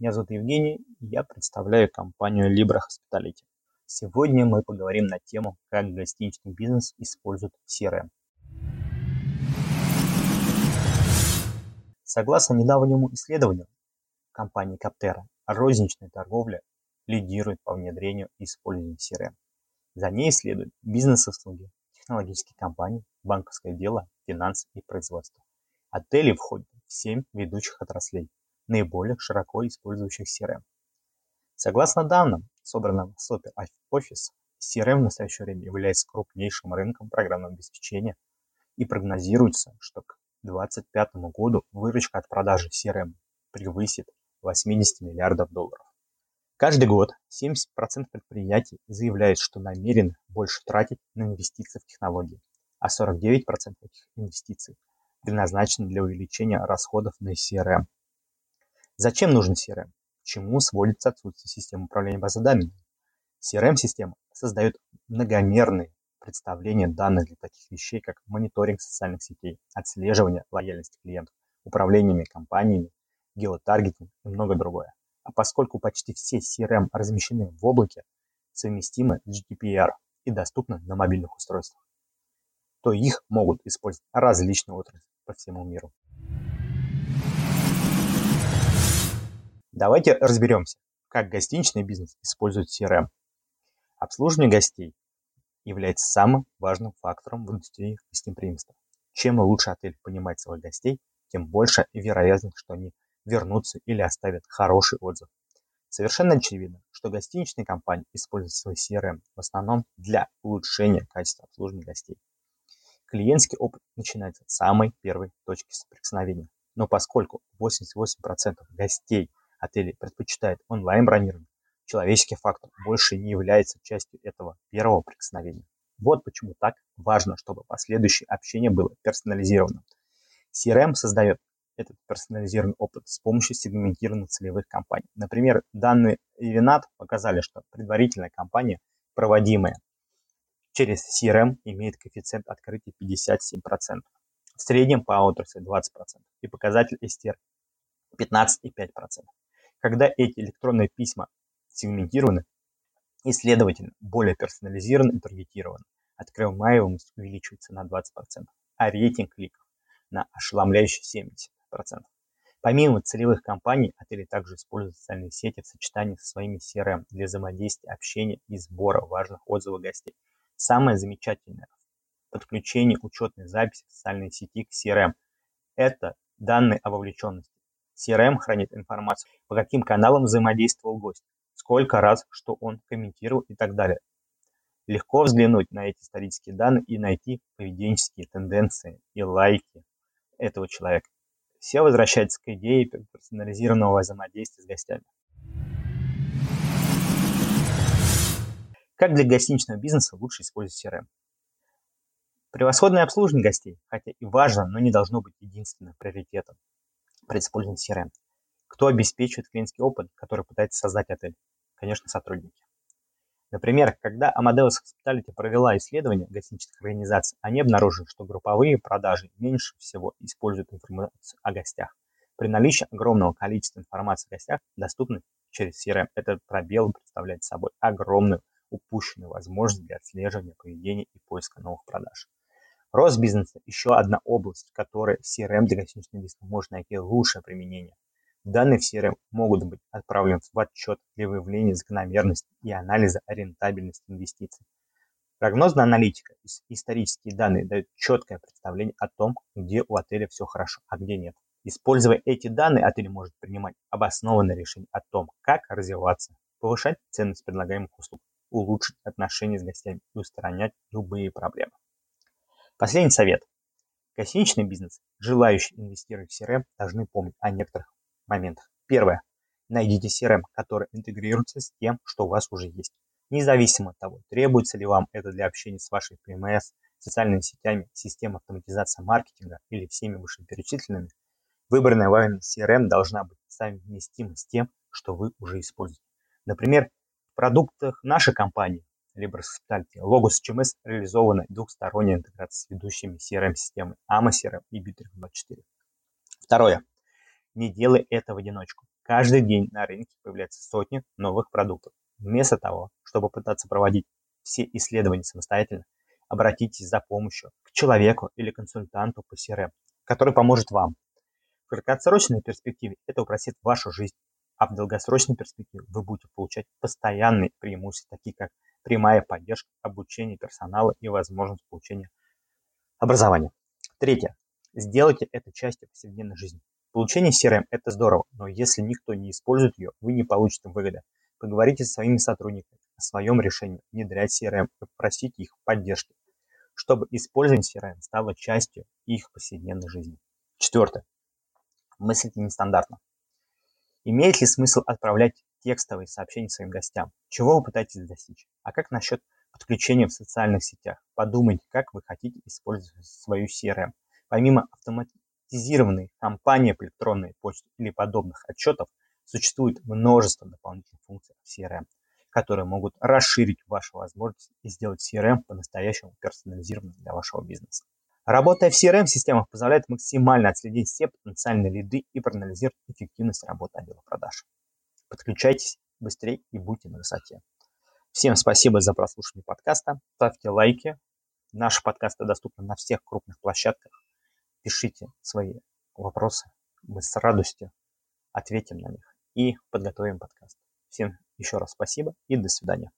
Меня зовут Евгений, и я представляю компанию Libra Hospitality. Сегодня мы поговорим на тему, как гостиничный бизнес использует CRM. Согласно недавнему исследованию компании Каптера, розничная торговля лидирует по внедрению и использованию CRM. За ней следуют бизнес-услуги, технологические компании, банковское дело, финансы и производство. Отели входят в 7 ведущих отраслей, наиболее широко использующих CRM. Согласно данным, собранным в Super Office, CRM в настоящее время является крупнейшим рынком программного обеспечения и прогнозируется, что к 2025 году выручка от продажи CRM превысит 80 миллиардов долларов. Каждый год 70% предприятий заявляют, что намерены больше тратить на инвестиции в технологии, а 49% этих инвестиций предназначены для увеличения расходов на CRM. Зачем нужен CRM? К чему сводится отсутствие системы управления базой данных? CRM-система создает многомерные представления данных для таких вещей, как мониторинг социальных сетей, отслеживание лояльности клиентов, управлениями компаниями, геотаргетинг и многое другое. А поскольку почти все CRM размещены в облаке, совместимы с GDPR и доступны на мобильных устройствах, то их могут использовать различные отрасли по всему миру. Давайте разберемся, как гостиничный бизнес использует CRM. Обслуживание гостей является самым важным фактором в индустрии гостеприимства. Чем лучше отель понимает своих гостей, тем больше вероятность, что они вернутся или оставят хороший отзыв. Совершенно очевидно, что гостиничные компании используют свой CRM в основном для улучшения качества обслуживания гостей. Клиентский опыт начинается с самой первой точки соприкосновения. Но поскольку 88% гостей отелей предпочитают онлайн-бронирование, человеческий фактор больше не является частью этого первого прикосновения. Вот почему так важно, чтобы последующее общение было персонализированным. CRM создает этот персонализированный опыт с помощью сегментированных целевых кампаний. Например, данные Evinat показали, что предварительная кампания, проводимая через CRM, имеет коэффициент открытия 57%, в среднем по отрасли 20% и показатель STR 15,5%. Когда эти электронные письма сегментированы и, следовательно, более персонализированы и таргетированы, открываемость увеличивается на 20%, а рейтинг кликов на ошеломляющие 70%. Помимо целевых кампаний, отели также используют социальные сети в сочетании со своими CRM для взаимодействия, общения и сбора важных отзывов гостей. Самое замечательное в подключении учетной записи в социальной сети к CRM – это данные о вовлеченности. CRM хранит информацию, по каким каналам взаимодействовал гость, сколько раз, что он комментировал и так далее. Легко взглянуть на эти исторические данные и найти поведенческие тенденции и лайки этого человека. Все возвращается к идее персонализированного взаимодействия с гостями. Как для гостиничного бизнеса лучше использовать CRM? Превосходное обслуживание гостей, хотя и важно, но не должно быть единственным приоритетом при использовании CRM. Кто обеспечивает клиентский опыт, который пытается создать отель? Конечно, сотрудники. Например, когда Amadeus Hospitality провела исследование гостиничных организаций, они обнаружили, что групповые продажи меньше всего используют информацию о гостях. При наличии огромного количества информации о гостях, доступной через CRM, этот пробел представляет собой огромную упущенную возможность для отслеживания поведения и поиска новых продаж. Рост бизнеса – еще одна область, в которой CRM для гостиничного бизнеса может найти лучшее применение. Данные в CRM могут быть отправлены в отчет для выявления закономерности и анализа рентабельности инвестиций. Прогнозная аналитика и исторические данные дают четкое представление о том, где у отеля все хорошо, а где нет. Используя эти данные, отель может принимать обоснованное решение о том, как развиваться, повышать ценность предлагаемых услуг, улучшить отношения с гостями и устранять любые проблемы. Последний совет. Гостиничный бизнес, желающие инвестировать в CRM, должны помнить о некоторых моментах. Первое. Найдите CRM, который интегрируется с тем, что у вас уже есть. Независимо от того, требуется ли вам это для общения с вашей PMS, социальными сетями, системой автоматизации маркетинга или всеми вышеперечисленными, выбранная вами CRM должна быть совместима с тем, что вы уже используете. Например, в продуктах нашей компании Hospitality. Logos HMS реализована двухсторонняя интеграция с ведущими CRM-системами AMA и Bittrex24. Второе. Не делай это в одиночку. Каждый день на рынке появляются сотни новых продуктов. Вместо того, чтобы пытаться проводить все исследования самостоятельно, обратитесь за помощью к человеку или консультанту по CRM, который поможет вам. В краткосрочной перспективе это упростит вашу жизнь, а в долгосрочной перспективе вы будете получать постоянные преимущества, такие как прямая поддержка, обучение персонала и возможность получения образования. Третье. Сделайте это частью повседневной жизни. Получение CRM – это здорово, но если никто не использует ее, вы не получите выгоды. Поговорите со своими сотрудниками о своем решении внедрять CRM и попросите их поддержки, чтобы использование CRM стало частью их повседневной жизни. Четвертое. Мыслите нестандартно. Имеет ли смысл отправлять текстовые сообщения своим гостям? Чего вы пытаетесь достичь? А как насчет подключения в социальных сетях? Подумайте, как вы хотите использовать свою CRM. Помимо автоматизированной кампании по электронной почте или подобных отчетов, существует множество дополнительных функций в CRM, которые могут расширить ваши возможности и сделать CRM по-настоящему персонализированным для вашего бизнеса. Работая в CRM-системах позволяет максимально отследить все потенциальные лиды и проанализировать эффективность работы отдела продаж. Подключайтесь быстрее и будьте на высоте. Всем спасибо за прослушивание подкаста. Ставьте лайки. Наши подкасты доступны на всех крупных площадках. Пишите свои вопросы. Мы с радостью ответим на них и подготовим подкаст. Всем еще раз спасибо и до свидания.